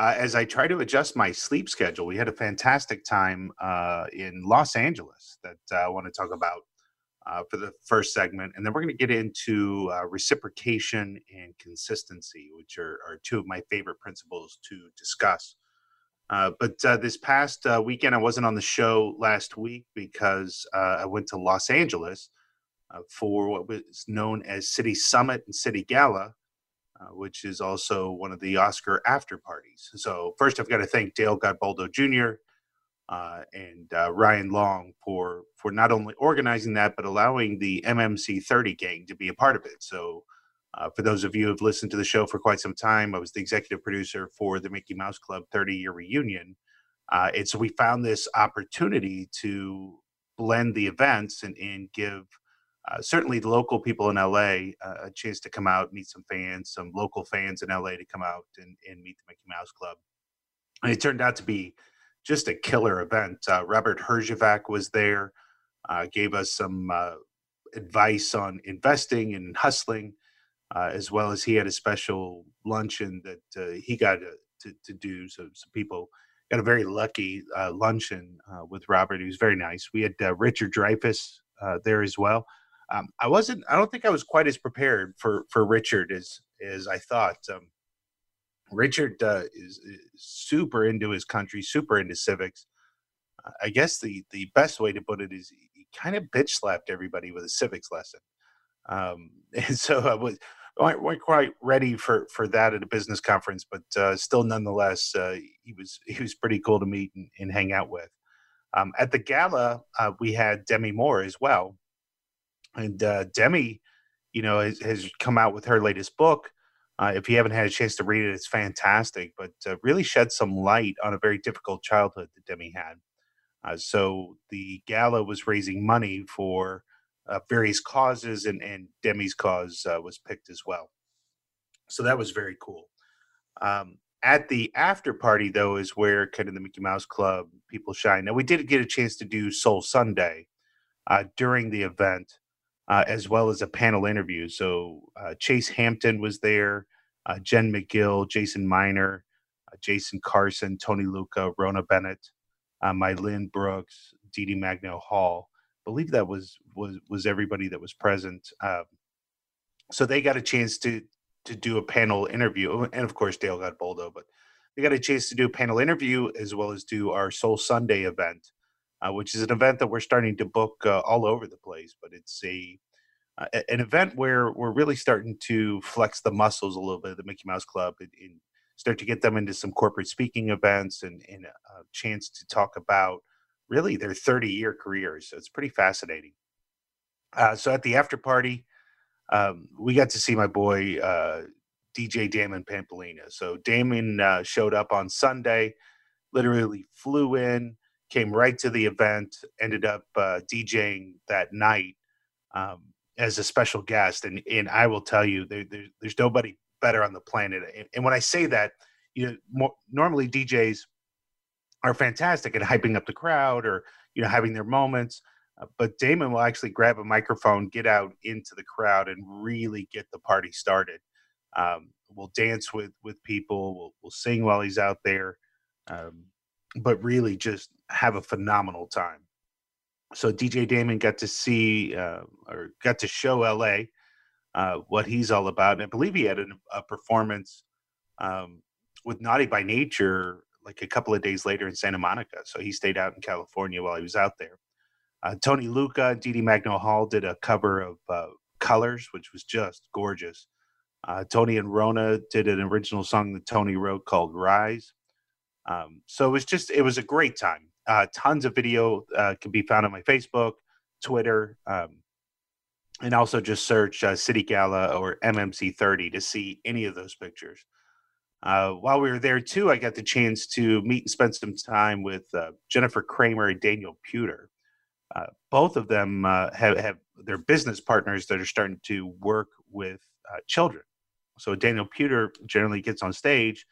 uh, as I try to adjust my sleep schedule. We had a fantastic time uh, in Los Angeles that uh, I want to talk about uh, for the first segment. And then we're going to get into uh, reciprocation and consistency, which are, are, two of my favorite principles to discuss. But this past weekend, I wasn't on the show last week because I went to Los Angeles for what was known as City Summit and City Gala, uh, which is also one of the Oscar after parties. So first, I've got to thank Dale Godboldo Jr. Uh, and uh, Ryan Long for for not only organizing that but allowing the MMC 30 gang to be a part of it. So. Uh, for those of you who have listened to the show for quite some time, I was the executive producer for the Mickey Mouse Club 30 year reunion. Uh, and so we found this opportunity to blend the events and, and give uh, certainly the local people in LA uh, a chance to come out, meet some fans, some local fans in LA to come out and, and meet the Mickey Mouse Club. And it turned out to be just a killer event. Uh, Robert Herjavec was there, uh, gave us some uh, advice on investing and hustling, uh, as well as he had a special luncheon that he got to, to, do. So some people got a very lucky luncheon with Robert. He was very nice. We had Richard Dreyfuss there as well um, I wasn't. I don't think I was quite as prepared for for Richard as as I thought. Um, Richard uh, is, is, super into his country, super into civics. Uh, I guess the the best way to put it is he, kind of bitch slapped everybody with a civics lesson, um, and so I was weren't quite ready for for that at a business conference, but uh, still, nonetheless, uh, he was he was pretty cool to meet and, and hang out with. Um, at the gala, uh, we had Demi Moore as well, and uh, Demi, you know, has, has, come out with her latest book. Uh, if you haven't had a chance to read it, it's fantastic, but uh, really shed some light on a very difficult childhood that Demi had. Uh, so the gala was raising money for uh, various causes, and, and Demi's cause uh, was picked as well. So that was very cool. Um, at the after party, though, is where kind of the Mickey Mouse Club people shine. Now, we did get a chance to do Soul Sunday during the event uh, as well as a panel interview. So uh, Chase Hampton was there, uh, Jen McGill, Jason Minor, uh, Jason Carson, Tony Lucca, Rhona Bennett, uh, Mylin Brooks, Dee Dee Magno Hall. I believe that was was was everybody that was present. Um, so they got a chance to to do a panel interview, and of course Dale Godboldo, but they got a chance to do a panel interview as well as do our Soul Sunday event uh, which is an event that we're starting to book uh, all over the place. But it's a uh, an event where we're really starting to flex the muscles a little bit of the Mickey Mouse Club and, and start to get them into some corporate speaking events and, and a chance to talk about really their 30 year careers. So it's pretty fascinating. Uh, so at the after party, um, we got to see my boy uh, DJ Damon Pampolina. So Damon uh, showed up on Sunday, literally flew in, came right to the event, ended up uh, DJing that night um, as a special guest. And, and I will tell you, there, there, there's nobody better on the planet. And, and when I say that, you know, more, normally DJs are fantastic at hyping up the crowd or, you know, having their moments. Uh, but Damon will actually grab a microphone, get out into the crowd, and really get the party started. Um, we'll dance with with people. We'll, we'll sing while he's out there. Um, but really just have a phenomenal time. So DJ Damon got to see uh, or got to show LA uh, what he's all about, and I believe he had a, a performance um, with Naughty by Nature like a couple of days later in Santa Monica. So he stayed out in California while he was out there. Uh, Tony Lucca, Dee Magno Hall did a cover of uh, Colors, which was just gorgeous. Uh, Tony and Rhona did an original song that Tony wrote called Rise. Um, so it was just it was a great time. Uh, tons of video uh, can be found on my Facebook, Twitter, um, and also just search uh, City Gala or MMC 30 to see any of those pictures. Uh, while we were there too, I got the chance to meet and spend some time with uh, Jennifer Kramer and Daniel Puder. Uh, both of them uh, have, have their business partners that are starting to work with uh, children. So Daniel Puder generally gets on stage,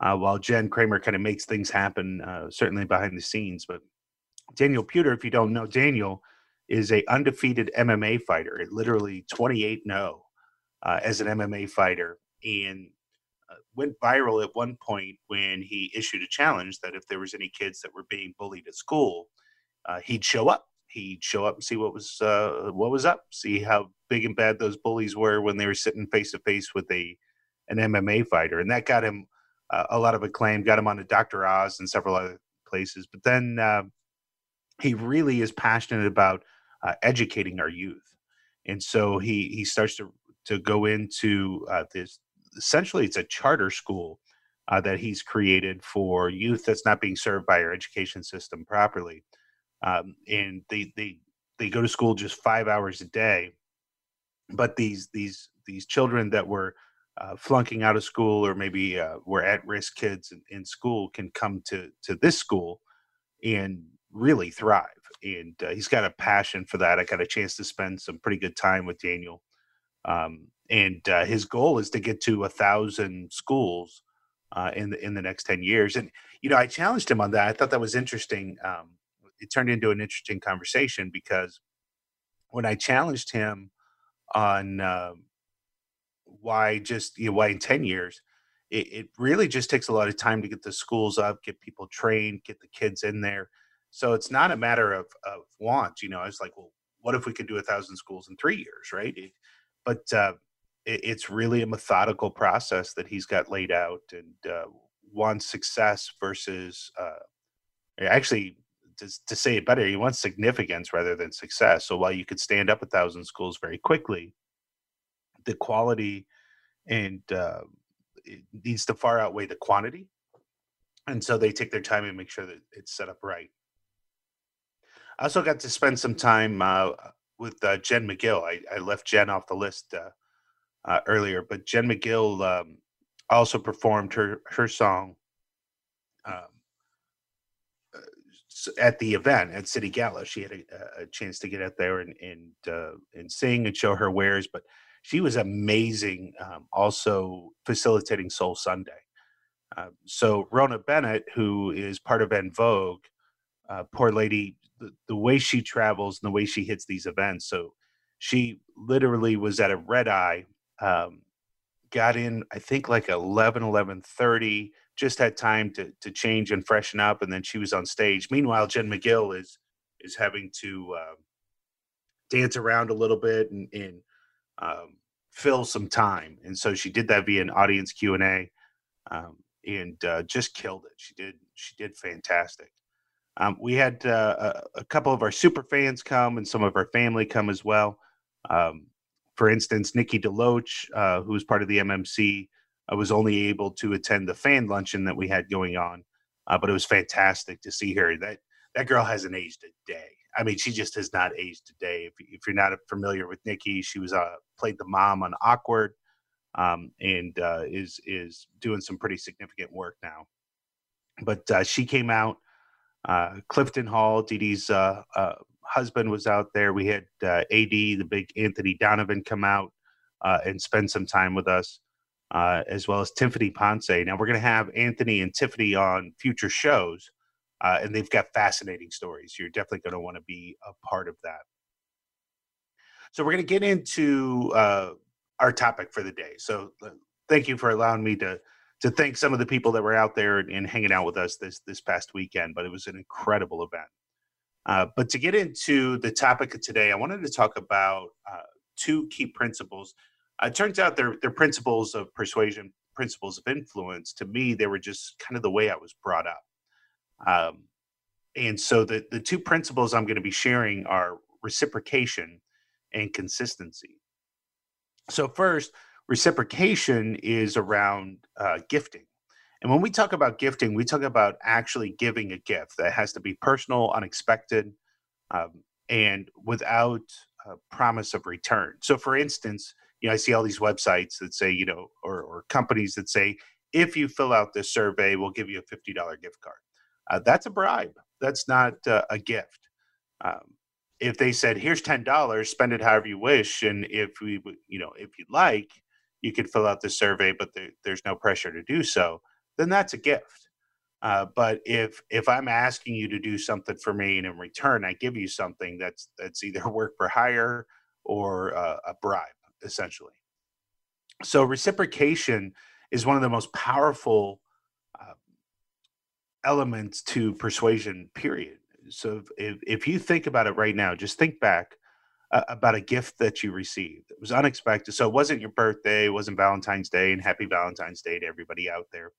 uh, while Jen Kramer kind of makes things happen, certainly behind the scenes. But Daniel Puder, if you don't know Daniel, is a undefeated MMA fighter. Literally 28 0 as an MMA fighter, and uh, went viral at one point when he issued a challenge that if there was any kids that were being bullied at school, uh, he'd show up. He'd show up and see what was uh, what was up, see how big and bad those bullies were when they were sitting face to face with a an MMA fighter, and that got him uh, a lot of acclaim. Got him on to Dr. Oz and several other places. But then uh, he really is passionate about uh, educating our youth, and so he he starts to to go into this essentially it's a charter school uh, that he's created for youth that's not being served by our education system properly. Um, and they they they go to school just five hours a day, but these these these children that were uh, flunking out of school or maybe uh, were at risk kids in, in, school can come to to this school and really thrive. And uh, he's got a passion for that. I got a chance to spend some pretty good time with Daniel. Um, and uh, his goal is to get to a thousand schools uh, in the in the next ten years. And you know, I challenged him on that. I thought that was interesting. Um, it turned into an interesting conversation because when I challenged him on uh, why just you know why in ten years, it, it really just takes a lot of time to get the schools up, get people trained, get the kids in there. So it's not a matter of of want. You know, I was like, well, what if we could do a thousand schools in three years, right? It, but uh, it's really a methodical process that he's got laid out and uh, wants success versus uh, actually to, to, say it better he wants significance rather than success so while you could stand up a thousand schools very quickly the quality and uh, it needs to far outweigh the quantity and so they take their time and make sure that it's set up right i also got to spend some time uh, with uh, jen mcgill I, I, left jen off the list uh, uh, earlier, but Jen McGill um, also performed her her song um, uh, at the event at City Gala. She had a, a chance to get out there and and uh, and sing and show her wares, but she was amazing. Um, also facilitating Soul Sunday. Uh, so Rhona Bennett, who is part of En Vogue, uh, poor lady, the, the way she travels and the way she hits these events. So she literally was at a red eye um, got in i think like 11 11.30 just had time to to change and freshen up and then she was on stage meanwhile jen mcgill is is having to uh, dance around a little bit and, and um, fill some time and so she did that via an audience q&a um, and uh, just killed it she did she did fantastic um, we had uh, a, a, couple of our super fans come and some of our family come as well um, for instance, Nikki DeLoach, uh, was part of the MMC, uh, was only able to attend the fan luncheon that we had going on, uh, but it was fantastic to see her. That that girl hasn't aged a day. I mean, she just has not aged a day. If, if you're not familiar with Nikki, she was uh, played the mom on Awkward, um, and uh, is is doing some pretty significant work now. But uh, she came out. Uh, Clifton Hall, Dee Dee's uh, uh, husband was out there. We had AD, the big Anthony Donovan, come out and spend some time with us, as well as Tiffany Ponce. Now we're going to have Anthony and Tiffany on future shows, uh, and they've got fascinating stories. You're definitely going to want to be a part of that. So we're going to get into uh, our topic for the day. So uh, thank you for allowing me to to thank some of the people that were out there and, and hanging out with us this this past weekend. But it was an incredible event. Uh, but to get into the topic of today, I wanted to talk about uh, two key principles. It turns out they're, they're principles of persuasion, principles of influence. To me, they were just kind of the way I was brought up. Um, and so the, the two principles I'm going to be sharing are reciprocation and consistency. So, first, reciprocation is around uh, gifting. And when we talk about gifting, we talk about actually giving a gift that has to be personal, unexpected, um, and without promise of return. So, for instance, you know, I see all these websites that say, you know, or, or companies that say, if you fill out this survey, we'll give you a $50 gift card. Uh, that's a bribe. That's not uh, a gift. Um, if they said, here's $10, spend it however you wish. And if we, you know, if you'd like, you could fill out the survey, but there, there's no pressure to do so, then that's a gift. Uh, but if if I'm asking you to do something for me and in return I give you something that's that's either work for hire or uh, a bribe, essentially. So reciprocation is one of the most powerful elements to persuasion. Period. So if if you think about it right now, just think back uh, about a gift that you received. It was unexpected. So it wasn't your birthday, it wasn't Valentine's Day, and happy Valentine's Day to everybody out there.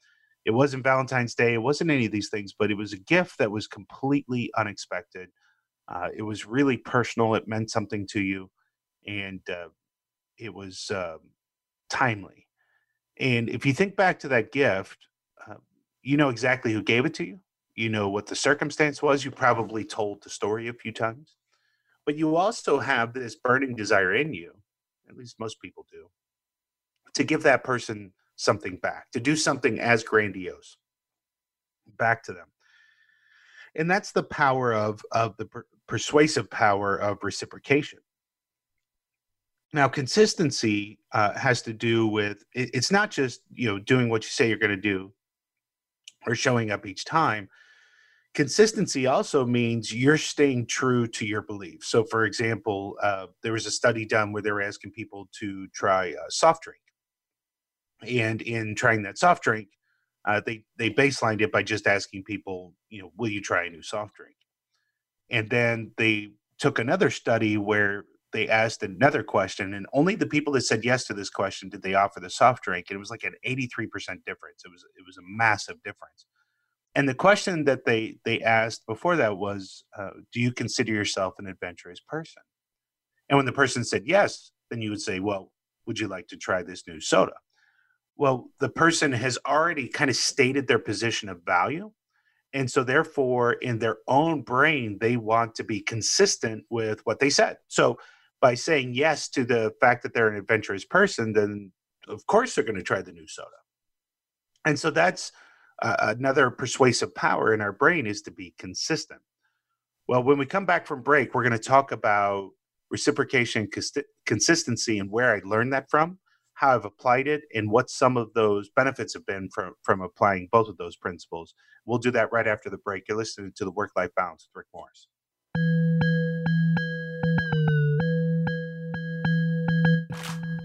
It wasn't Valentine's Day, it wasn't any of these things, but it was a gift that was completely unexpected. Uh, it was really personal, it meant something to you, and uh, it was um, timely. And if you think back to that gift, you know exactly who gave it to you. You know what the circumstance was. You probably told the story a few times but you also have this burning desire in you, at least most people do, to give that person something back, to do something as grandiose back to them. And that's the power of, of the per- persuasive power of reciprocation. Now, consistency uh, has to do with it, it's not just you know doing what you say you're going to do or showing up each time consistency also means you're staying true to your beliefs. So, for example, uh, there was a study done where they were asking people to try a soft drink, and in trying that soft drink, uh, they they baselined it by just asking people, you know, will you try a new soft drink? And then they took another study where they asked another question, and only the people that said yes to this question did they offer the soft drink, and it was like an 83% difference. It was it was a massive difference. And the question that they they asked before that was uh, do you consider yourself an adventurous person? And when the person said yes then you would say well would you like to try this new soda? Well the person has already kind of stated their position of value and so therefore in their own brain they want to be consistent with what they said. So by saying yes to the fact that they're an adventurous person then of course they're going to try the new soda and so that's uh, another persuasive power in our brain is to be consistent. Well, when we come back from break, we're going to talk about reciprocation cons- consistency and where I learned that from, how I've applied it, and what some of those benefits have been from, from applying both of those principles. We'll do that right after the break. You're listening to the Work Life Balance with Rick Morris.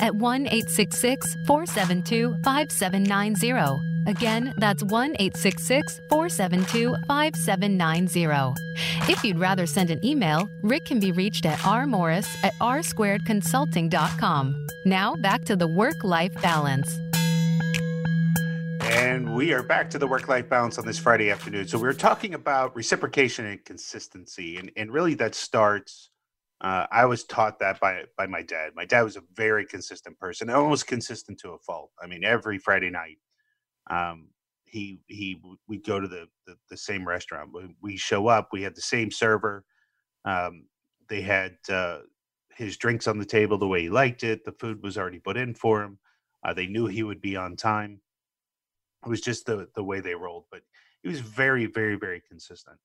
at 1 866 472 5790. Again, that's 1 866 472 5790. If you'd rather send an email, Rick can be reached at rmorris at rsquaredconsulting.com. Now back to the work life balance. And we are back to the work life balance on this Friday afternoon. So, we are talking about reciprocation and consistency. And, and really, that starts uh, I was taught that by by my dad. My dad was a very consistent person, almost consistent to a fault. I mean, every Friday night, um, he he we'd go to the, the, the same restaurant. We show up, we had the same server. Um, they had uh, his drinks on the table the way he liked it. The food was already put in for him. Uh, they knew he would be on time. It was just the the way they rolled, but he was very, very, very consistent,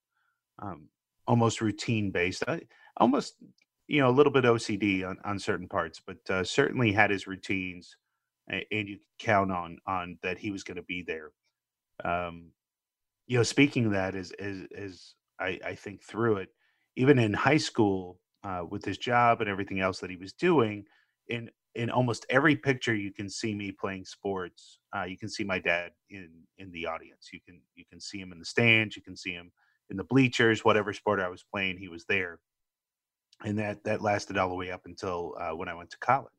um, almost routine based. I, almost, you know, a little bit OCD on, on certain parts, but uh, certainly had his routines, and, you could count on on that he was going to be there. Um, you know, speaking of that, is is is I, I think through it, even in high school, uh, with his job and everything else that he was doing, in in almost every picture you can see me playing sports. Uh, you can see my dad in in the audience. You can you can see him in the stands. You can see him in the bleachers. Whatever sport I was playing, he was there, and that that lasted all the way up until uh, when I went to college.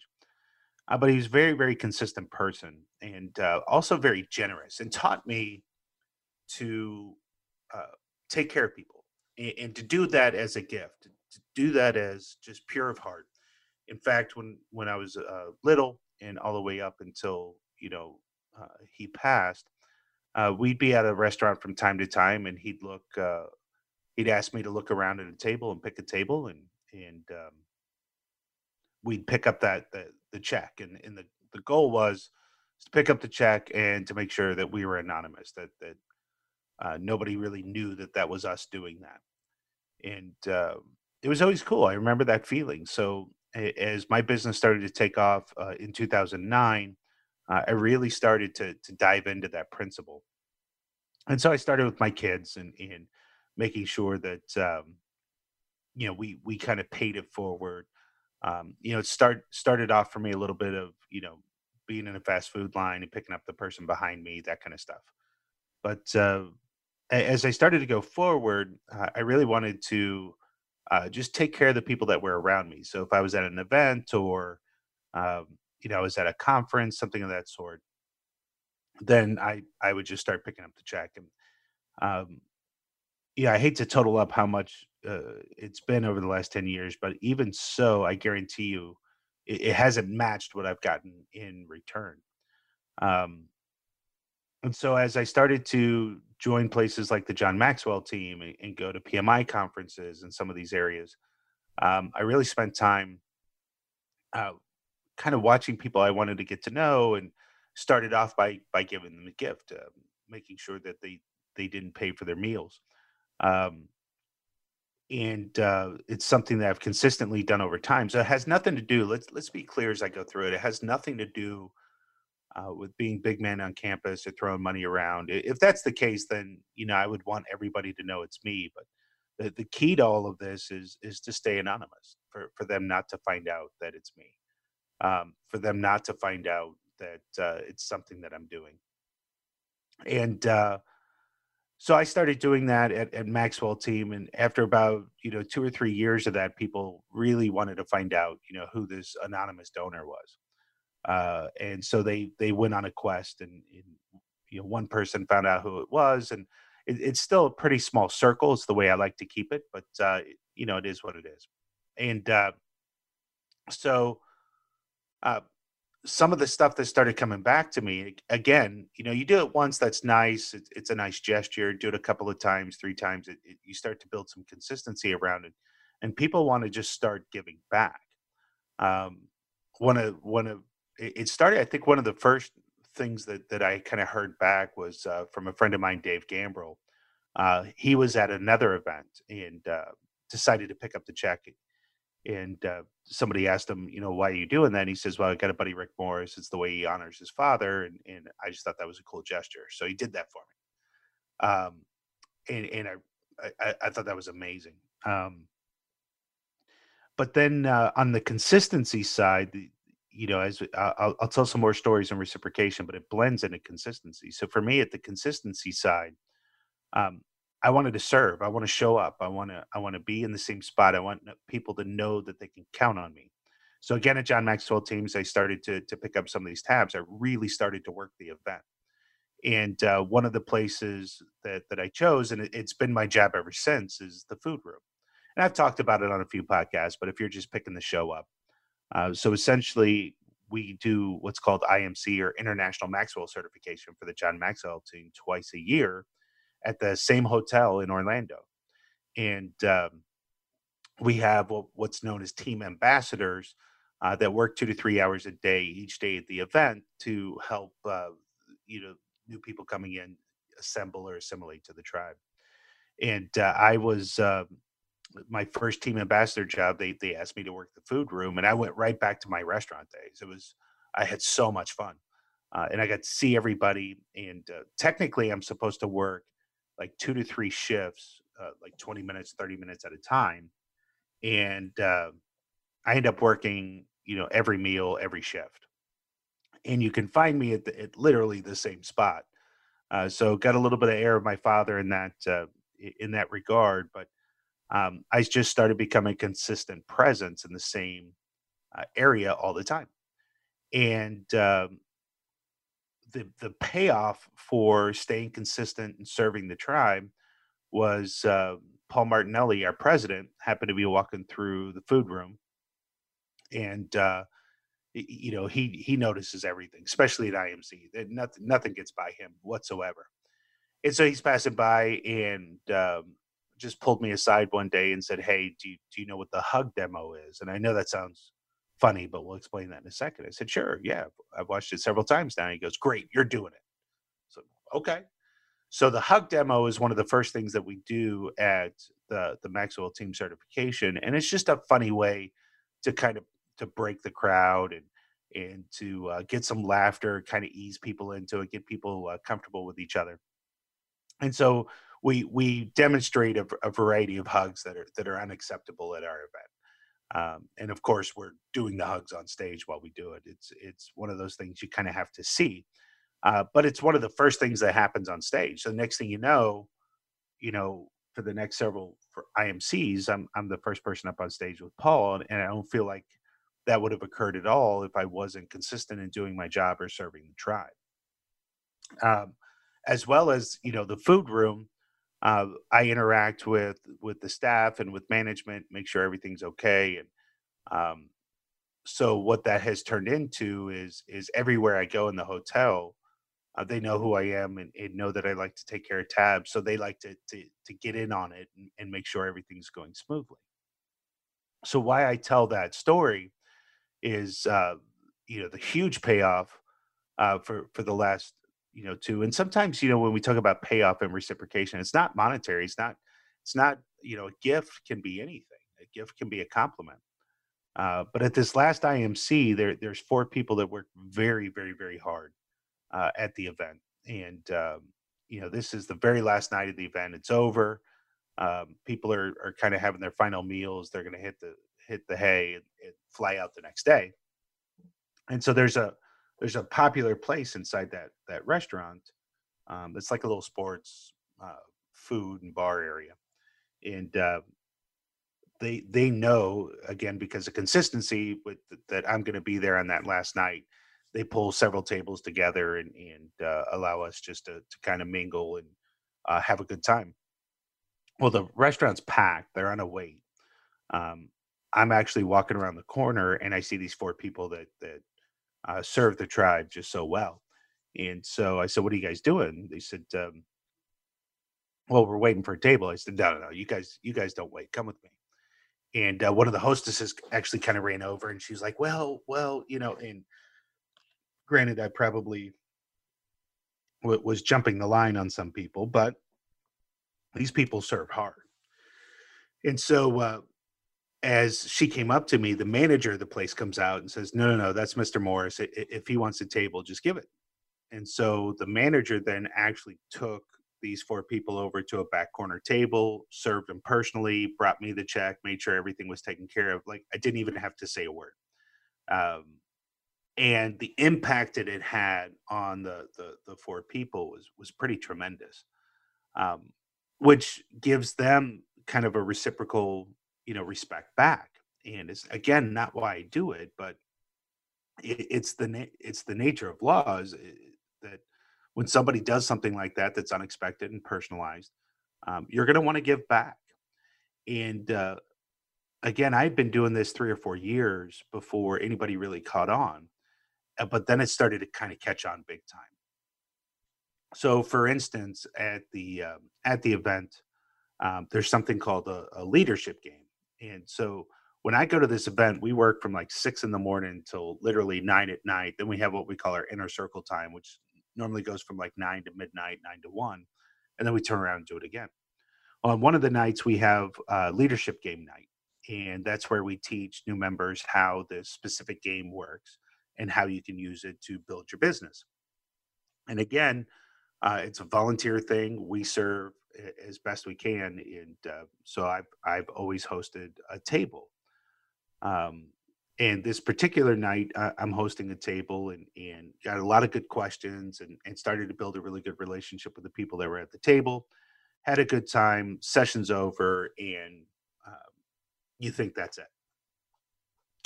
Uh, but he was very very consistent person and uh, also very generous and taught me to uh, take care of people and, and to do that as a gift, to do that as just pure of heart in fact, when when I was uh, little and all the way up until you know uh, he passed, we'd be at a restaurant from time to time, and he'd look. He'd ask me to look around at a table and pick a table, and and um, we'd pick up that the, the check, and and the the goal was to pick up the check and to make sure that we were anonymous, that that uh, nobody really knew that that was us doing that, and uh, it was always cool. I remember that feeling. So as my business started to take off uh, in 2009, uh, I really started to to dive into that principle. And so I started with my kids and and making sure that um, you know we we kind of paid it forward. Um, you know, it start started off for me a little bit of you know being in a fast food line and picking up the person behind me, that kind of stuff. But uh, as I started to go forward, uh, I really wanted to uh, just take care of the people that were around me. So if I was at an event or, um, you know, I was at a conference, something of that sort, then I I would just start picking up the check. And um, yeah, I hate to total up how much uh, it's been over the last ten years, but even so, I guarantee you, it, it hasn't matched what I've gotten in return. Um, and so as I started to join places like the John Maxwell team and, and go to PMI conferences in some of these areas, um, I really spent time uh, kind of watching people I wanted to get to know and started off by by giving them a gift, uh, making sure that they they didn't pay for their meals. Um, and uh, it's something that I've consistently done over time. So it has nothing to do. Let's let's be clear as I go through it. It has nothing to do uh, with being big man on campus or throwing money around. If that's the case, then you know I would want everybody to know it's me. But the, the key to all of this is is to stay anonymous for for them not to find out that it's me, um, for them not to find out that uh, it's something that I'm doing. And uh, so I started doing that at, at Maxwell team, and after about you know two or three years of that, people really wanted to find out you know who this anonymous donor was uh, and so they they went on a quest, and, and, you know one person found out who it was, and it, it's still a pretty small circle. It's the way I like to keep it, but uh, you know it is what it is, and uh, so. Uh, some of the stuff that started coming back to me again you know you do it once that's nice it, it's a nice gesture do it a couple of times three times it, it, you start to build some consistency around it and people want to just start giving back um, one of one of it started. I think one of the first things that that I kind of heard back was uh, from a friend of mine, Dave Gambrill. Uh, he was at another event and uh, decided to pick up the check. And uh, somebody asked him, you know, why are you doing that? And he says, well, I got a buddy, Rick Morris. It's the way he honors his father, and and I just thought that was a cool gesture, so he did that for me. Um, and and I I, I thought that was amazing. Um, but then uh, on the consistency side, you know, as uh, I'll, I'll tell some more stories on reciprocation, but it blends into consistency. So for me, at the consistency side, um, I wanted to serve. I want to show up. I want to. I want to be in the same spot. I want people to know that they can count on me. So again, at John Maxwell teams, I started to to pick up some of these tabs. I really started to work the event, and uh, one of the places that that I chose, and it, it's been my job ever since, is the food room. And I've talked about it on a few podcasts. But if you're just picking the show up, uh, so essentially, we do what's called IMC or International Maxwell Certification for the John Maxwell team twice a year at the same hotel in Orlando. And um, we have what, what's known as team ambassadors uh, that work two to three hours a day each day at the event to help uh, you know new people coming in assemble or assimilate to the tribe. And uh, I was um, my first team ambassador job. They they asked me to work the food room, and I went right back to my restaurant days. It was I had so much fun, uh, and I got to see everybody. And uh, technically, I'm supposed to work like two to three shifts, uh, like 20 minutes, 30 minutes at a time, and uh, I end up working you know every meal, every shift, and you can find me at, the, at literally the same spot. Uh, so got a little bit of air of my father in that uh, in that regard, but um, I just started becoming consistent presence in the same uh, area all the time, and um, the the payoff for staying consistent and serving the tribe was uh, Paul Martinelli, our president, happened to be walking through the food room, and uh, you know he he notices everything, especially at IMC. That nothing nothing gets by him whatsoever. And so he's passing by and um, just pulled me aside one day and said, "Hey, do you, do you know what the hug demo is?" And I know that sounds funny, but we'll explain that in a second. I said, "Sure, yeah, I've watched it several times now." He goes, "Great, you're doing it." So okay. So the hug demo is one of the first things that we do at the the Maxwell Team Certification, and it's just a funny way to kind of to break the crowd and and to uh, get some laughter, kind of ease people into it, get people uh, comfortable with each other. And so we we demonstrate a, a, variety of hugs that are that are unacceptable at our event. Um, and of course, we're doing the hugs on stage while we do it. It's it's one of those things you kind of have to see, uh, but it's one of the first things that happens on stage. So the next thing you know, you know, for the next several for IMCs, I'm I'm the first person up on stage with Paul, and, I don't feel like that would have occurred at all if I wasn't consistent in doing my job or serving the tribe. Um, as well as you know the food room uh, I interact with with the staff and with management, make sure everything's okay. And um, so what that has turned into is is everywhere I go in the hotel, uh, they know who I am and, and, know that I like to take care of tabs. So they like to to, to get in on it and, and make sure everything's going smoothly. So why I tell that story is uh, you know the huge payoff uh, for for the last you know too and sometimes you know when we talk about payoff and reciprocation it's not monetary it's not it's not you know a gift can be anything a gift can be a compliment. Uh, but at this last imc there there's four people that work very very very hard uh, at the event and um, you know this is the very last night of the event it's over um, people are, are kind of having their final meals they're going to hit the hit the hay and, and fly out the next day. And so there's a there's a popular place inside that that restaurant um, that's like a little sports uh, food and bar area and uh, they they know again because of consistency with that i'm going to be there on that last night they pull several tables together and and uh, allow us just to, to kind of mingle and uh, have a good time. Well the restaurant's packed they're on a wait. Um, i'm actually walking around the corner and i see these four people that that uh, serve the tribe just so well. And so I said, "What are you guys doing?" They said, um, "Well, we're waiting for a table." I said, "No, no, no. You guys, you guys don't wait. Come with me." And uh, one of the hostesses actually kind of ran over, and she's like, "Well, well, you know." And granted, I probably w- was jumping the line on some people, but these people serve hard. And so uh, as she came up to me, the manager of the place comes out and says, "No, no, no, that's Mr. Morris. If he wants a table, just give it." And so the manager then actually took these four people over to a back corner table, served them personally, brought me the check, made sure everything was taken care of. Like I didn't even have to say a word. Um, and the impact that it had on the the, the four people was was pretty tremendous, um, which gives them kind of a reciprocal you know respect back and it's again not why i do it but it, it's the na- it's the nature of laws eh, that when somebody does something like that that's unexpected and personalized um, you're going to want to give back and uh, again i've been doing this three or four years before anybody really caught on uh, but then it started to kind of catch on big time. So, for instance, at the um, at the event, um, there's something called a, a, leadership game, and so when I go to this event, we work from like six in the morning till literally nine at night. Then we have what we call our inner circle time, which normally goes from like nine to midnight, nine to one, and then we turn around and do it again. On one of the nights, we have leadership game night, and that's where we teach new members how the specific game works and how you can use it to build your business. And again, uh, it's a volunteer thing. We serve as best we can, and uh, so I've I've always hosted a table. Um, and this particular night, uh, I'm hosting a table and and got a lot of good questions and and started to build a really good relationship with the people that were at the table. Had a good time. Session's over, and um, you think that's it.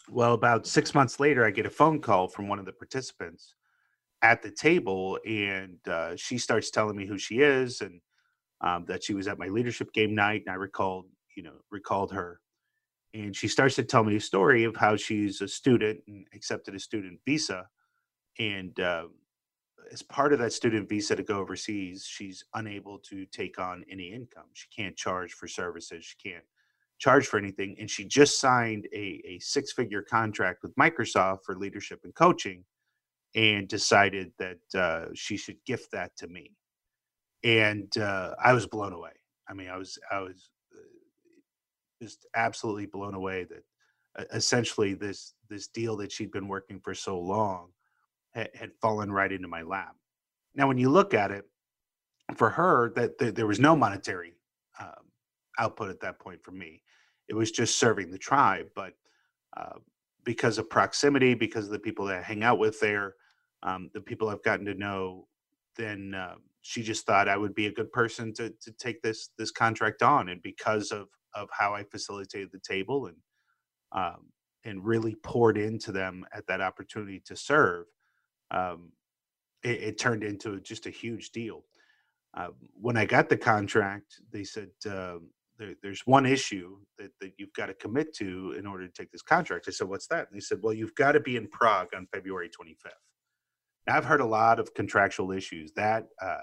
Well, about six months later, I get a phone call from one of the participants at the table, and uh, she starts telling me who she is and um, that she was at my leadership game night. And I recalled, you know, recalled her, and she starts to tell me a story of how she's a student and accepted a student visa, and uh, as part of that student visa to go overseas, she's unable to take on any income. She can't charge for services. She can't charge for anything. And she just signed a, a six figure contract with Microsoft for leadership and coaching and decided that uh, she should gift that to me. And uh, I was blown away. I mean, I was, I was uh, just absolutely blown away that uh, essentially this, this deal that she'd been working for so long had, had fallen right into my lap. Now, when you look at it, for her, that, that there was no monetary um, output at that point for me. It was just serving the tribe. But uh, because of proximity, because of the people that I hang out with there, um, the people I've gotten to know, then uh, she just thought I would be a good person to to take this this contract on. And because of of how I facilitated the table and um, and really poured into them at that opportunity to serve, um, it, it, turned into just a huge deal. Uh, when I got the contract, they said, uh, there, there's one issue that, that you've got to commit to in order to take this contract. I said, what's that? And they said, well, you've got to be in Prague on February 25th. I've heard a lot of contractual issues. That uh,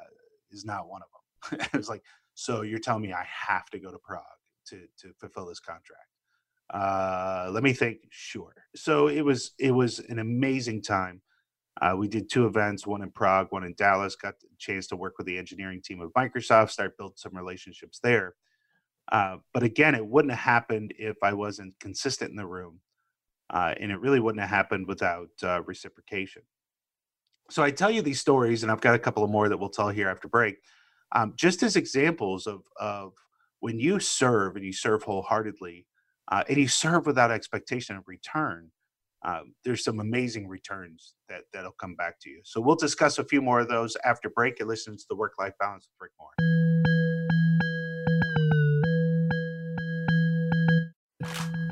is not one of them. it was like, so you're telling me I have to go to Prague to, to fulfill this contract? Uh, let me think. Sure. So it was it was an amazing time. Uh, we did two events, one in Prague, one in Dallas. Got the chance to work with the engineering team of Microsoft, start build some relationships there. Uh, but again, it wouldn't have happened if I wasn't consistent in the room. Uh, and it really wouldn't have happened without uh, reciprocation. So I tell you these stories, and I've got a couple of more that we'll tell here after break, um, just as examples of, of when you serve and you serve wholeheartedly uh, and you serve without expectation of return. Um, there's some amazing returns that that'll come back to you. So we'll discuss a few more of those after break. And listen to the Work Life Balance with Rick Moore.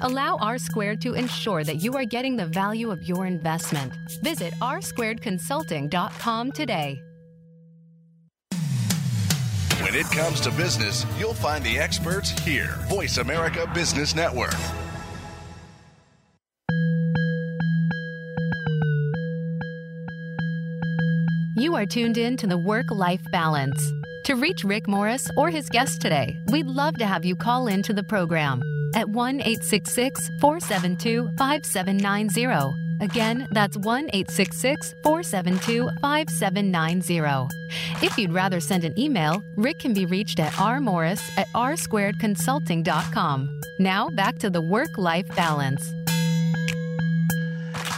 Allow R Squared to ensure that you are getting the value of your investment. Visit rsquaredconsulting.com today. When it comes to business, you'll find the experts here. Voice America Business Network. You are tuned in to the Work Life Balance. To reach Rick Morris or his guest today, we'd love to have you call in to the program at 1 866 472 5790 Again, that's 1 866 472 5790. If you'd rather send an email, Rick can be reached at rmorris at rsquaredconsulting.com. Now back to the work life balance.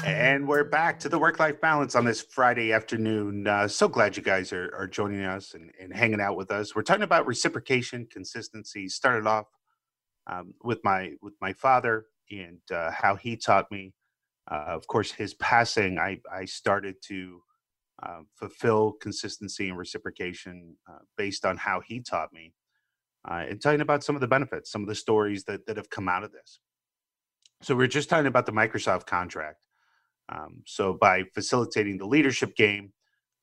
And we're back to the work life balance on this Friday afternoon. Uh, so glad you guys are, are joining us and, and, hanging out with us. We're talking about reciprocation, consistency. Started off um, with my with my father and uh, how he taught me. Uh, of course, his passing, I, I started to uh, fulfill consistency and reciprocation uh, based on how he taught me. Uh, and talking about some of the benefits, some of the stories that, that have come out of this. So, we're just talking about the Microsoft contract um, so by facilitating the leadership game,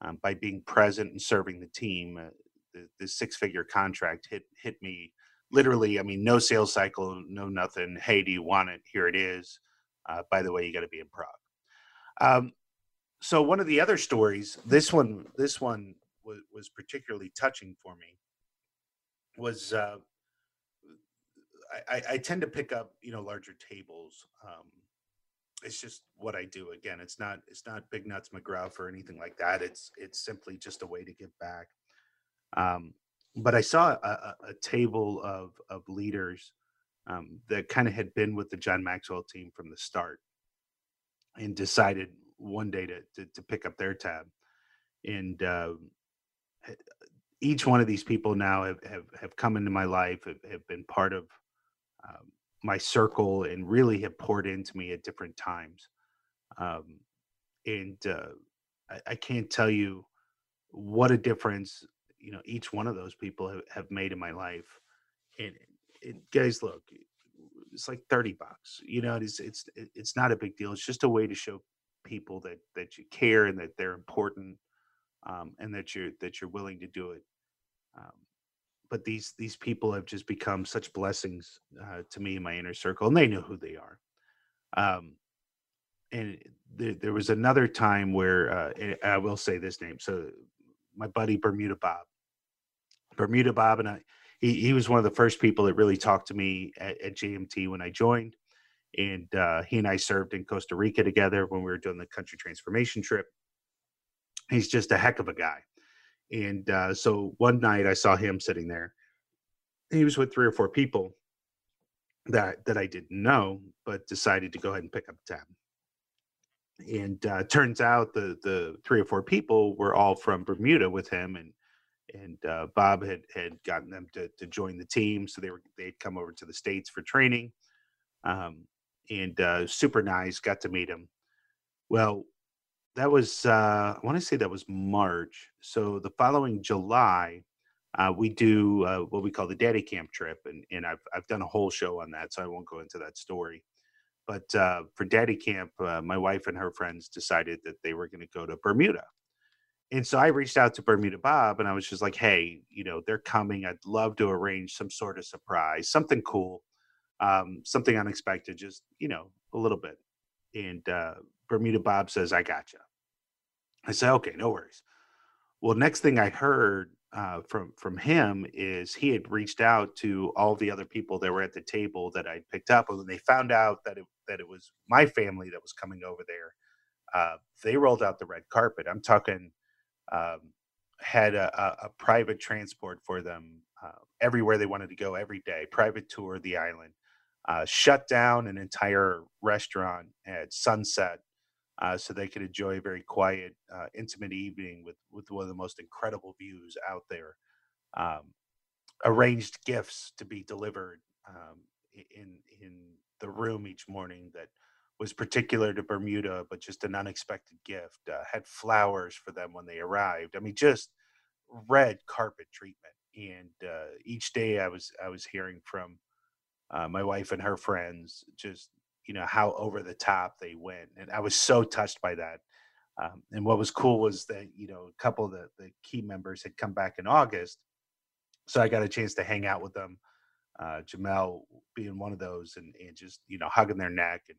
um, by being present and serving the team, uh, the, the six-figure contract hit hit me literally. I mean, no sales cycle, no nothing. Hey, do you want it? Here it is. Uh, by the way, you got to be in Prague. Um, so one of the other stories, this one, this one was, was particularly touching for me. Was uh, I, I, tend to pick up, you know, larger tables. Um, it's just what I do. Again, it's not it's not big nuts McGraw or anything like that. It's it's simply just a way to give back. Um, but I saw a, a, table of of leaders um, that kind of had been with the John Maxwell team from the start, and decided one day to to, to pick up their tab. And uh, each one of these people now have have, have come into my life, have, have been part of um, my circle and really have poured into me at different times. Um, and uh, I, I, can't tell you what a difference you know each one of those people have, have made in my life. And, and guys, look, it's like thirty bucks. You know, it's it's it's not a big deal. It's just a way to show people that that you care and that they're important, um, and that you're that you're willing to do it. Um, but these these people have just become such blessings uh, to me in my inner circle, and they know who they are. Um, and there, there was another time where uh, I will say this name. So my buddy Bermuda Bob, Bermuda Bob, and I, he, he was one of the first people that really talked to me at, at JMT when I joined, and uh, he and I served in Costa Rica together when we were doing the country transformation trip. He's just a heck of a guy. And uh, so one night I saw him sitting there. He was with three or four people that that I didn't know, but decided to go ahead and pick up the tab. And uh, turns out the the three or four people were all from Bermuda with him, and and uh, Bob had had gotten them to to join the team, so they were they'd come over to the states for training. Um, and uh, super nice, got to meet him. Well, that was uh, I want to say that was March. So the following July, uh, we do uh, what we call the Daddy Camp trip, and and I've I've done a whole show on that, so I won't go into that story. But uh, for Daddy Camp, my wife and her friends decided that they were going to go to Bermuda, and so I reached out to Bermuda Bob, and I was just like, "Hey, you know, they're coming. I'd love to arrange some sort of surprise, something cool, um, something unexpected, just you know, a little bit." And uh, Bermuda Bob says, I gotcha. I said, okay, no worries. Well, next thing I heard uh, from from him is he had reached out to all the other people that were at the table that I picked up, and when they found out that it that it was my family that was coming over there, uh, they rolled out the red carpet. I'm talking um, had a, a, private transport for them uh, everywhere they wanted to go every day, private tour of the island, uh, shut down an entire restaurant at sunset uh, so they could enjoy a very quiet, uh, intimate evening with with one of the most incredible views out there. Um, arranged gifts to be delivered um, in in the room each morning that was particular to Bermuda, but just an unexpected gift. Uh, had flowers for them when they arrived. I mean, just red carpet treatment. And uh, each day, I was I was hearing from uh, my wife and her friends just you know how over the top they went and i was so touched by that um, and what was cool was that you know a couple of the, the key members had come back in august so i got a chance to hang out with them uh, jamel being one of those and, and just you know hugging their neck and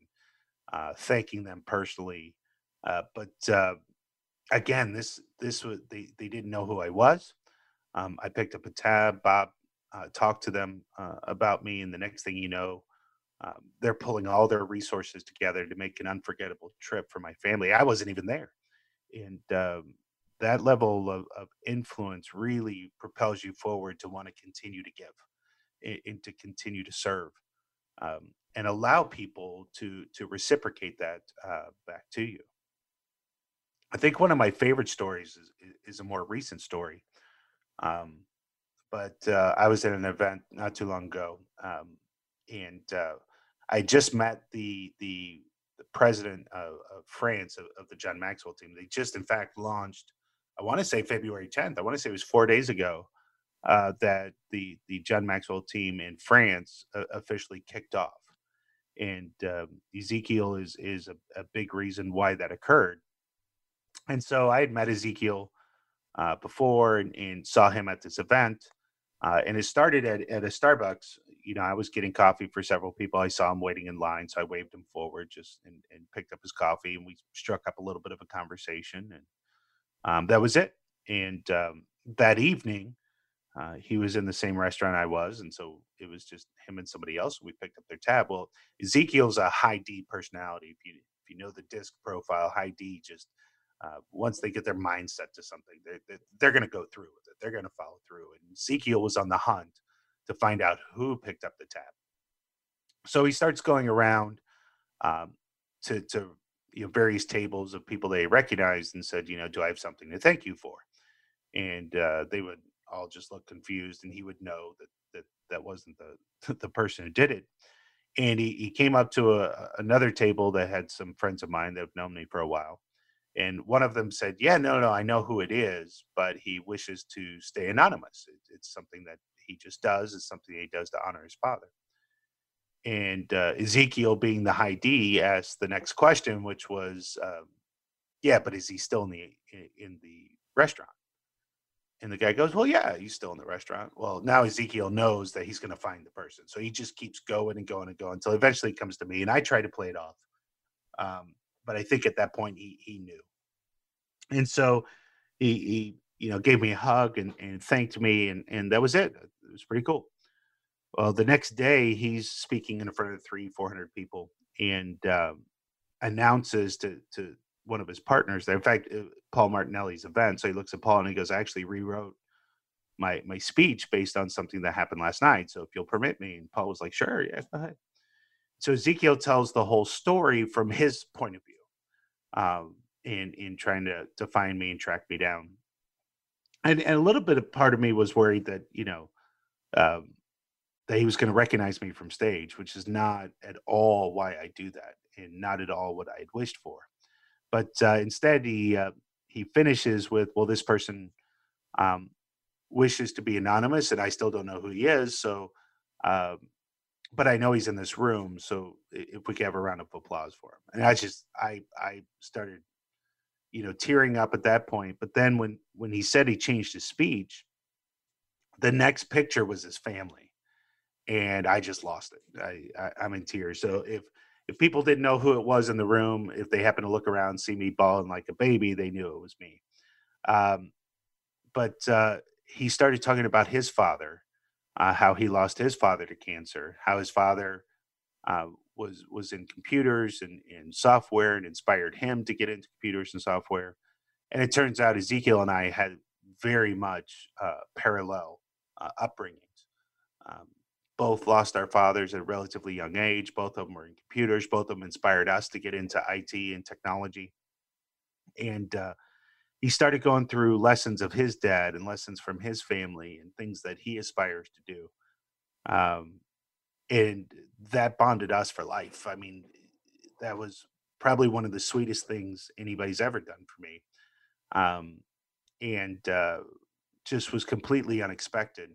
uh, thanking them personally uh, but uh, again this this was they, they didn't know who i was. Um, i picked up a tab bob uh, talked to them uh, about me and the next thing you know um, they're pulling all their resources together to make an unforgettable trip for my family. I wasn't even there, and um, that level of, of, influence really propels you forward to want to continue to give and, and to continue to serve. Um, and allow people to to reciprocate that uh, back to you. I think one of my favorite stories is, is a more recent story. Um, but uh, I was at an event not too long ago, um, and uh, I just met the the, the president of, of France of, of, the John Maxwell team. They just, in fact, launched. I want to say February 10th. I want to say it was four days ago uh, that the the John Maxwell team in France uh, officially kicked off, and um, Ezekiel is is a, a, big reason why that occurred. And so I had met Ezekiel uh, before and, and, saw him at this event, uh, and it started at, at a Starbucks. You know, I was getting coffee for several people. I saw him waiting in line, so I waved him forward, just and, and picked up his coffee, and we struck up a little bit of a conversation, and um, that was it. And um, that evening, uh, he was in the same restaurant I was, and so it was just him and somebody else. We picked up their tab. Well, Ezekiel's a high D personality. If you if you know the disc profile, high D just uh, once they get their mindset to something, they, they, they're going to go through with it. They're going to follow through. And Ezekiel was on the hunt to find out who picked up the tab. So he starts going around um, to to you know various tables of people they recognized and said, you know, do I have something to thank you for? And uh, they would all just look confused and he would know that that that wasn't the the person who did it. And he, he came up to a, another table that had some friends of mine that have known me for a while. And one of them said yeah no no i know who it is but he wishes to stay anonymous. It, it's something that he just does. It's something he does to honor his father. And uh, ezekiel being the high d asked the next question which was um, yeah but is he still in the in the restaurant and the guy goes, Well, yeah, he's still in the restaurant. Well, now Ezekiel knows that he's going to find the person. So he just keeps going and going and going until eventually it comes to me. And I try to play it off. Um, but I think at that point he, he knew. And so he, he, you know, gave me a hug and, and thanked me. And, and that was it. It was pretty cool. Well, the next day he's speaking in front of three, 400 people and um, announces to, to one of his partners there. In fact, uh, Paul Martinelli's event. So he looks at Paul and he goes, I actually rewrote my my speech based on something that happened last night. So if you'll permit me. And Paul was like, Sure, yeah, go ahead. So Ezekiel tells the whole story from his point of view, um, in in trying to to find me and track me down. And, and a little bit of part of me was worried that, you know, um, that he was going to recognize me from stage, which is not at all why I do that and not at all what I had wished for. But uh, instead, he uh, he finishes with, "Well, this person um, wishes to be anonymous, and I still don't know who he is. So, um, but I know he's in this room. So, if we could have a round of applause for him." And I just, I, I started, you know, tearing up at that point. But then when when he said he changed his speech, the next picture was his family, and I just lost it. I, I I'm in tears. So if if people didn't know who it was in the room, if they happened to look around see me bawling like a baby, they knew it was me. Um, but uh, he started talking about his father, uh, how he lost his father to cancer, how his father uh, was was in computers and, and software and inspired him to get into computers and software. And it turns out Ezekiel and I had very much uh, parallel uh, upbringings. Um, both lost our fathers at a relatively young age. Both of them were in computers. Both of them inspired us to get into IT and technology. And uh, he started going through lessons of his dad and lessons from his family and things that he aspires to do. Um, and that bonded us for life. I mean, that was probably one of the sweetest things anybody's ever done for me. Um, and uh, just was completely unexpected.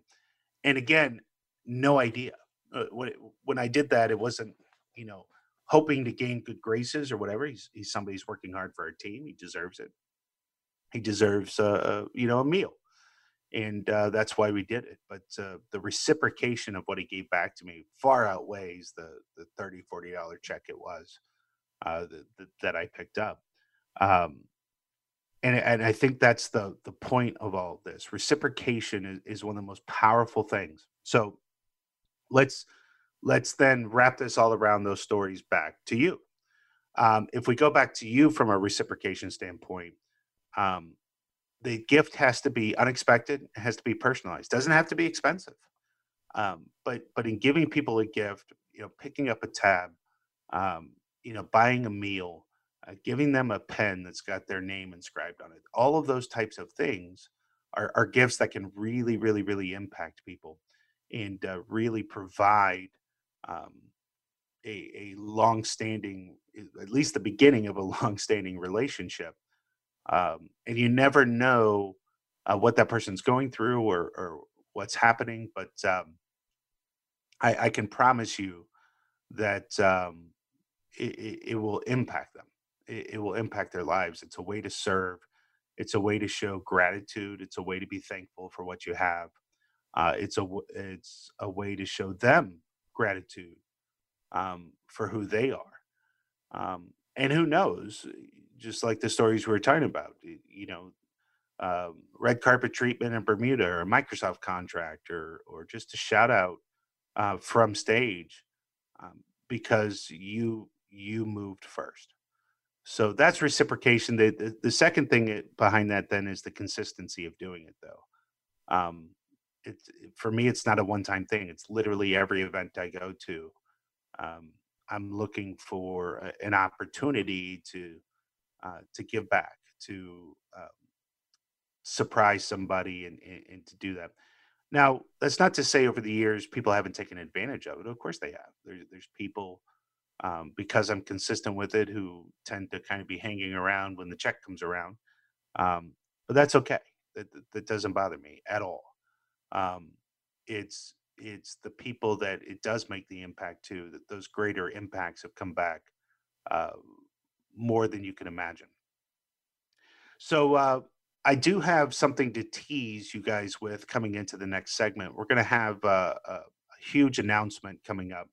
And again, no idea. Uh, when when I did that, it wasn't you know hoping to gain good graces or whatever. He's he's somebody who's working hard for our team. He deserves it. He deserves uh, you know a meal, and uh, that's why we did it. But uh, the reciprocation of what he gave back to me far outweighs the the 30 40 dollar check it was uh, the, the, that I picked up. Um, and and I think that's the the point of all of this. Reciprocation is, is one of the most powerful things. So let's let's then wrap this all around those stories back to you. Um, if we go back to you from a reciprocation standpoint, um, the gift has to be unexpected, has to be personalized, doesn't have to be expensive. Um, but but in giving people a gift, you know, picking up a tab, um, you know, buying a meal, uh, giving them a pen that's got their name inscribed on it, all of those types of things are, are gifts that can really, really, really impact people and uh, really provide um, a, a long-standing, at least the beginning of a long-standing relationship. Um, and you never know uh, what that person's going through or, or what's happening, but um, I, I, can promise you that um, it, it, will impact them. It, it will impact their lives. It's a way to serve. It's a way to show gratitude. It's a way to be thankful for what you have. Uh, it's a it's a way to show them gratitude um, for who they are. Um, and who knows, just like the stories we were talking about, you know, um, red carpet treatment in Bermuda or a Microsoft contract or, or just a shout out uh, from stage um, because you you moved first. So that's reciprocation. The, the, the second thing behind that then is the consistency of doing it though. Um, it, for me, it's not a one time thing. It's literally every event I go to um, I'm looking for a, an opportunity to uh, to give back, to um, surprise somebody, and, and, and to do that. Now, that's not to say over the years people haven't taken advantage of it. Of course, they have. There's there's people um, because I'm consistent with it who tend to kind of be hanging around when the check comes around. Um, but that's okay. That, that doesn't bother me at all. Um, it's it's the people that it does make the impact to that those greater impacts have come back uh, more than you can imagine. So uh, i do have something to tease you guys with coming into the next segment. We're going to have uh, a, a, huge announcement coming up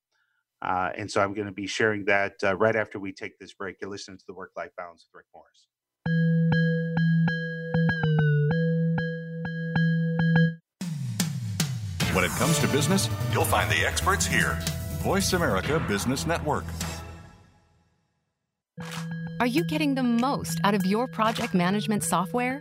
uh, and so i'm going to be sharing that uh, right after we take this break. You're listening to the work life balance with rick morris When it comes to business, you'll find the experts here. Voice America Business Network. Are you getting the most out of your project management software?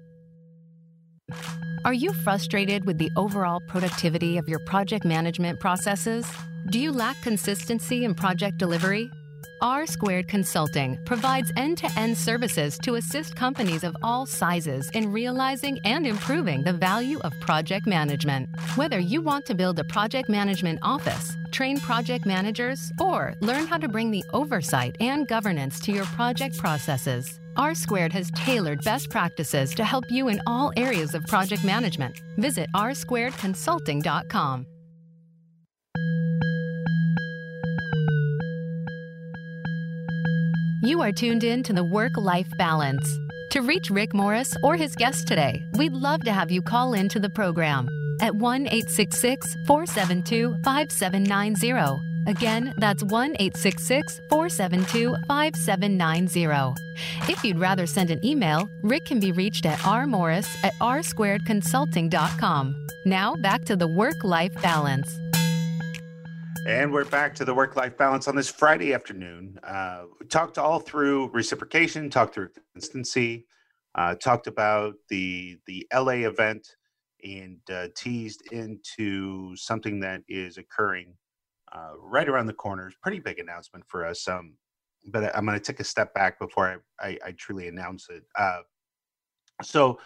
Are you frustrated with the overall productivity of your project management processes? Do you lack consistency in project delivery? R Squared Consulting provides end to end services to assist companies of all sizes in realizing and improving the value of project management. Whether you want to build a project management office, train project managers, or learn how to bring the oversight and governance to your project processes, R Squared has tailored best practices to help you in all areas of project management. Visit rsquaredconsulting.com. You are tuned in to the Work Life Balance. To reach Rick Morris or his guest today, we'd love to have you call in to the program at 1 866 472 5790. Again, that's 1 866 472 5790. If you'd rather send an email, Rick can be reached at rmorris at rsquaredconsulting.com. Now back to the work life balance. And we're back to the work life balance on this Friday afternoon. Uh, we talked all through reciprocation, talked through consistency, uh, talked about the the LA event, and uh, teased into something that is occurring uh, right around the corner. Pretty big announcement for us. Um, but I'm going to take a step back before I, I, I truly announce it. Uh, so,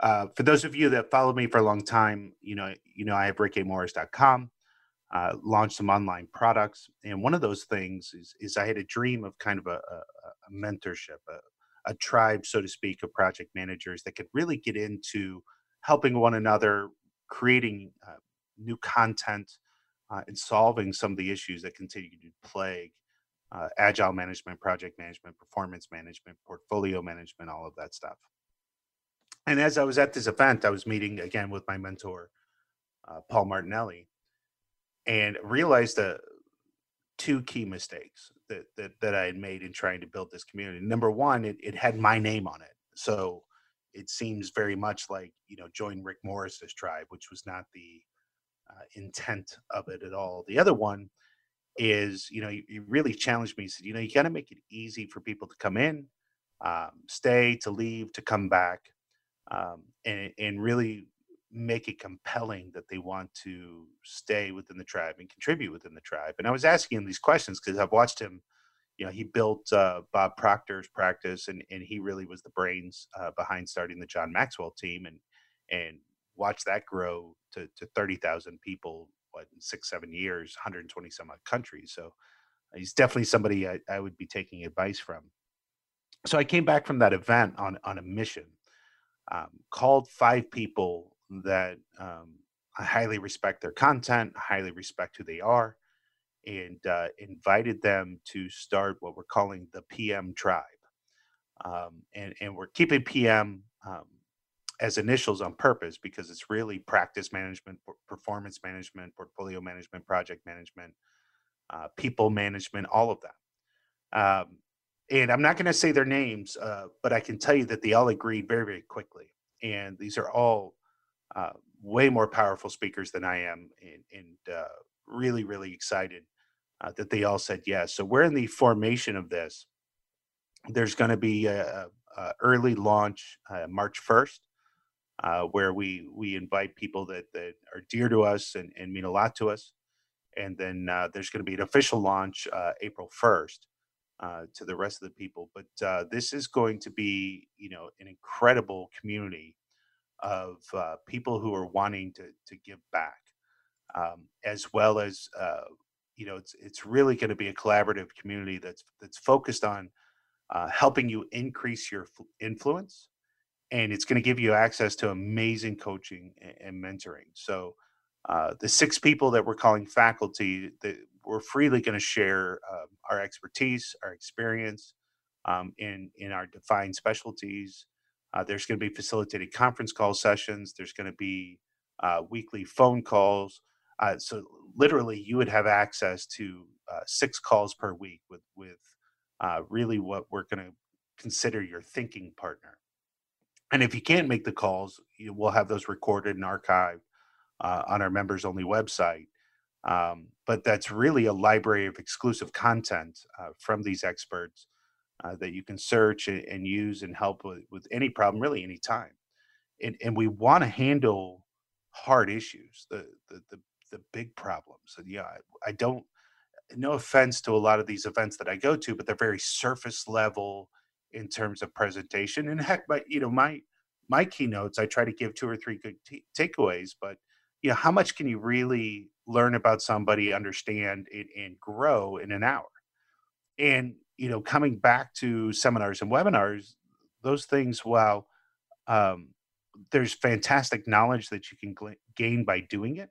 uh, for those of you that followed me for a long time, you know, you know, I have rickamorris.com uh, launched some online products. And one of those things is, is I had a dream of kind of a, a, a mentorship, a, a, tribe, so to speak, of project managers that could really get into helping one another, creating uh, new content, uh, in solving some of the issues that continue to plague uh, agile management, project management, performance management, portfolio management, all of that stuff. And as I was at this event, I was meeting again with my mentor, uh, Paul Martinelli, and realized the two key mistakes that, that that I had made in trying to build this community. Number one, it, it had my name on it, so it seems very much like you know join Rick Morris's tribe, which was not the uh, intent of it at all. The other one is you know you, really challenged me. He said you know you got to make it easy for people to come in, um, stay, to leave, to come back, um, and and really make it compelling that they want to stay within the tribe and contribute within the tribe. And I was asking him these questions because I've watched him. You know, he built uh, Bob Proctor's practice, and and he really was the brains uh, behind starting the John Maxwell team, and and watch that grow to to thirty thousand people what in six seven years, 120 some odd countries. So he's definitely somebody I, I would be taking advice from. So I came back from that event on on a mission. Um, called five people that um, I highly respect their content, highly respect who they are, and uh, invited them to start what we're calling the PM tribe. Um, and, and we're keeping PM um, as initials on purpose because it's really practice management, performance management, portfolio management, project management, uh, people management, all of that. Um, and I'm not going to say their names, uh, but I can tell you that they all agreed very, very quickly. And these are all uh, way more powerful speakers than I am, and, and uh, really, really excited uh, that they all said yes. So we're in the formation of this. There's going to be a, a, early launch uh, March 1st, uh, where we we invite people that that are dear to us and, and mean a lot to us, and then uh, there's going to be an official launch April 1st. to the rest of the people, but this is going to be, you know, an incredible community of uh, people who are wanting to to give back, um, as well as uh, you know it's it's really going to be a collaborative community that's that's focused on uh, helping you increase your influence, and it's going to give you access to amazing coaching and, mentoring. So. Uh, the six people that we're calling faculty that we're freely going to share um, our expertise, our experience um, in in our defined specialties, uh, there's going to be facilitated conference call sessions. There's going to be uh, weekly phone calls. Uh, so literally, you would have access to uh, six calls per week with with uh, really what we're going to consider your thinking partner. And if you can't make the calls, you, we'll have those recorded and archived uh, on our members only website. Um, but that's really a library of exclusive content from these experts uh, that you can search and, and, use and help with, with any problem, really any time. And, and we want to handle hard issues, the, the, the, the big problems. And yeah, I, I don't, no offense to a lot of these events that I go to, but they're very surface level in terms of presentation. And heck, but you know, my my keynotes, I try to give two or three good t- takeaways. But you know, how much can you really learn about somebody, understand, and, and grow in an hour? And you know, coming back to seminars and webinars, those things, while um, there's fantastic knowledge that you can gl- gain by doing it,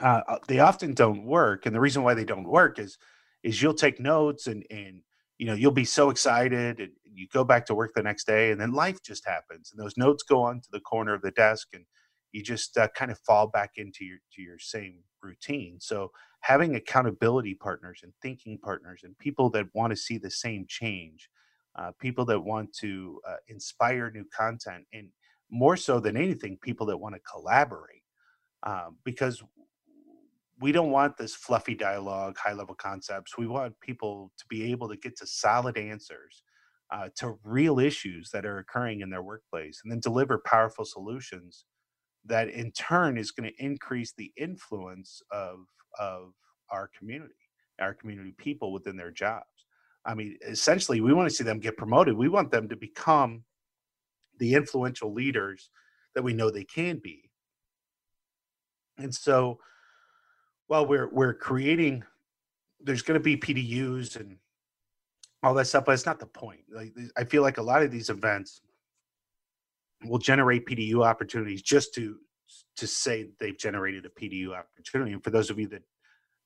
uh, uh, they often don't work. And the reason why they don't work is, is you'll take notes and and you know you'll be so excited and you go back to work the next day and then life just happens and those notes go on to the corner of the desk and you just uh, kind of fall back into your to your same routine so having accountability partners and thinking partners and people that want to see the same change, uh, people that want to uh, inspire new content, and more so than anything, people that want to collaborate. Um, because we don't want this fluffy dialogue, high level concepts. We want people to be able to get to solid answers uh, to real issues that are occurring in their workplace and then deliver powerful solutions that in turn is going to increase the influence of of our community, our community people within their jobs. I mean, essentially, we want to see them get promoted. We want them to become the influential leaders that we know they can be. And so, while we're we're creating, there's going to be PDUs and all that stuff, but it's not the point. Like I feel like a lot of these events will generate PDU opportunities just to to say they've generated a PDU opportunity. And for those of you that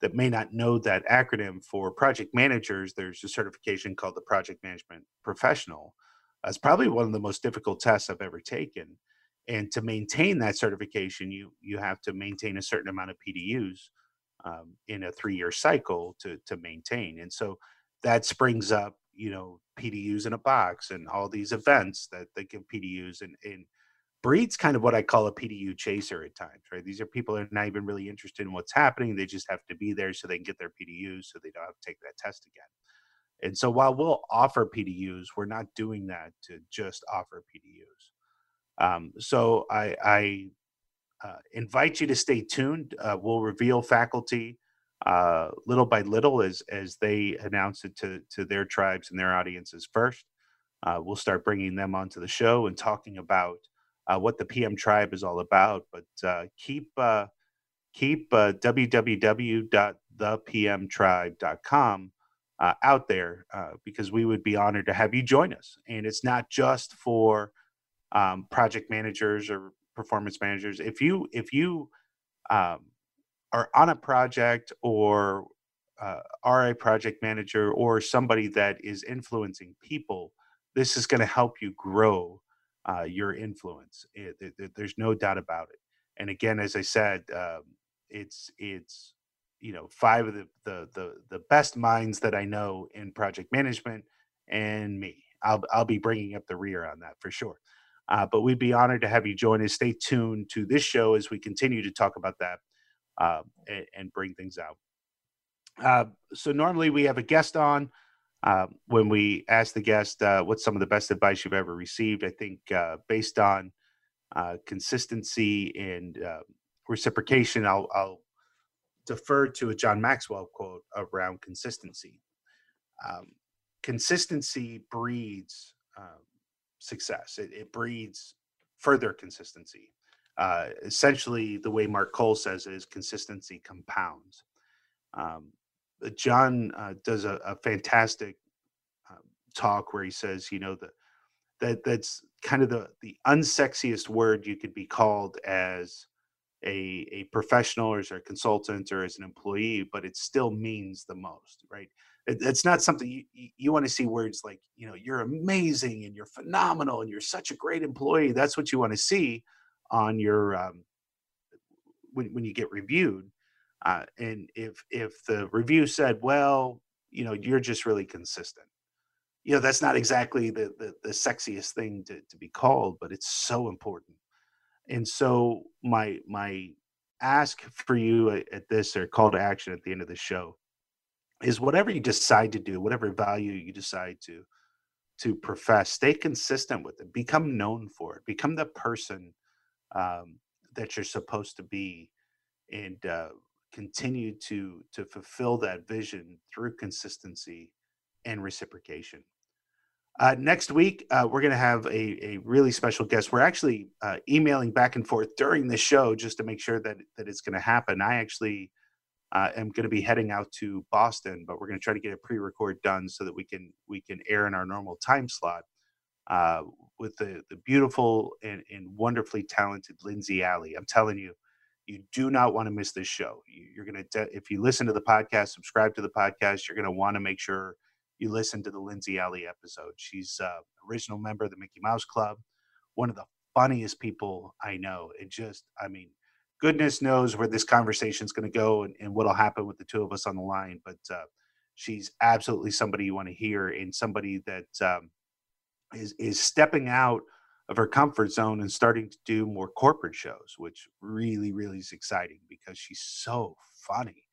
that may not know that acronym for project managers, there's a certification called the Project Management Professional. It's probably one of the most difficult tests I've ever taken. And to maintain that certification, you you have to maintain a certain amount of PDUs um, in a three-year cycle to to maintain. And so that springs up, you know, PDUs in a box and all these events that that give PDUs and and breeds kind of what I call a PDU chaser at times, right? These are people that are not even really interested in what's happening. They just have to be there so they can get their PDUs so they don't have to take that test again. And so while we'll offer PDUs, we're not doing that to just offer PDUs. Um, so I, I uh, invite you to stay tuned. Uh, we'll reveal faculty uh, little by little as as they announce it to to their tribes and their audiences first. Uh, we'll start bringing them onto the show and talking about uh, what the PM Tribe is all about. But keep uh, keep uh, www.thepmtribe.com out there because we would be honored to have you join us. And it's not just for um, project managers or performance managers. If you if you um, are on a project or uh, are a project manager or somebody that is influencing people, this is going to help you grow uh, your influence. It, it, it, there's no doubt about it. And again, as I said, um, it's it's you know five of the, the the the best minds that I know in project management and me. I'll I'll be bringing up the rear on that for sure. Uh, but we'd be honored to have you join us. Stay tuned to this show as we continue to talk about that uh, and, and, bring things out. Uh, so normally we have a guest on. Uh, when we ask the guest uh, what's some of the best advice you've ever received, I think uh, based on consistency and reciprocation, I'll, I'll, defer to a John Maxwell quote around consistency. Um, consistency breeds um, success. It, it, breeds further consistency. Uh, essentially, the way Mark Cole says it is consistency compounds. Um, uh, John uh, does a, a fantastic uh, talk where he says, you know, that that that's kind of the the unsexiest word you could be called as a a professional or as a consultant or as an employee, but it still means the most, right? It, it's not something you, you, you want to see words like, you know, you're amazing and you're phenomenal and you're such a great employee. That's what you want to see on your um, when when you get reviewed uh, and if if the review said, well, you know, you're just really consistent, you know, that's not exactly the the, the sexiest thing to, to be called, but it's so important. And so my my ask for you at this or call to action at the end of the show is whatever you decide to do, whatever value you decide to to profess, stay consistent with it, become known for it, become the person um, that you're supposed to be, and uh, continue to to fulfill that vision through consistency and reciprocation. Uh, next week, uh, we're going to have a, a really special guest. We're actually uh, emailing back and forth during the show just to make sure that that it's going to happen. I actually uh, am going to be heading out to Boston, but we're going to try to get a pre-record done so that we can we can air in our normal time slot uh, with the the beautiful and, and wonderfully talented Lindsey Alley. I'm telling you, you do not want to miss this show. You're going to, if you listen to the podcast, subscribe to the podcast, you're going to want to make sure you listen to the Lindsey Alley episode. She's uh, original member of the Mickey Mouse Club, one of the funniest people I know. It just, I mean, goodness knows where this conversation is going to go and, and what'll happen with the two of us on the line. But uh, she's absolutely somebody you want to hear and somebody that um, is is stepping out of her comfort zone and starting to do more corporate shows, which really, really is exciting because she's so funny.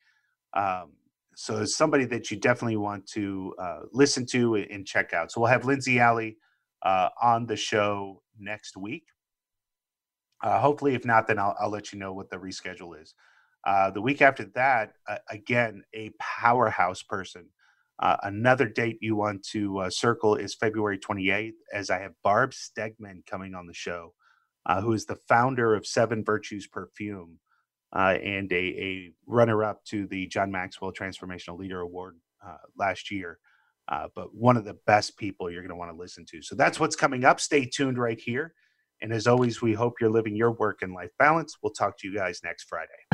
Um, so it's somebody that you definitely want to uh, listen to and check out. So we'll have Lindsey Alley uh, on the show next week. Uh, hopefully, if not, then I'll, I'll, let you know what the reschedule is. Uh, the week after that, uh, again, a powerhouse person uh, another date you want to uh, circle is February 28th, as I have Barb Stegemann coming on the show, uh, who is the founder of Seven Virtues Perfume and a, a runner up to the John Maxwell Transformational Leader Award last year. But one of the best people you're going to want to listen to. So that's what's coming up. Stay tuned right here. And as always, we hope you're living your work and life balance. We'll talk to you guys next Friday.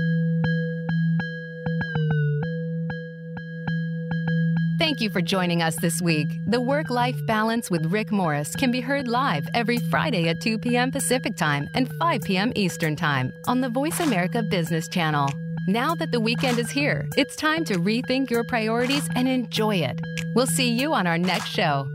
Thank you for joining us this week. The Work Life Balance with Rick Morris can be heard live every Friday at 2 p.m. Pacific Time and 5 p.m. Eastern Time on the Voice America Business Channel. Now that the weekend is here, it's time to rethink your priorities and enjoy it. We'll see you on our next show.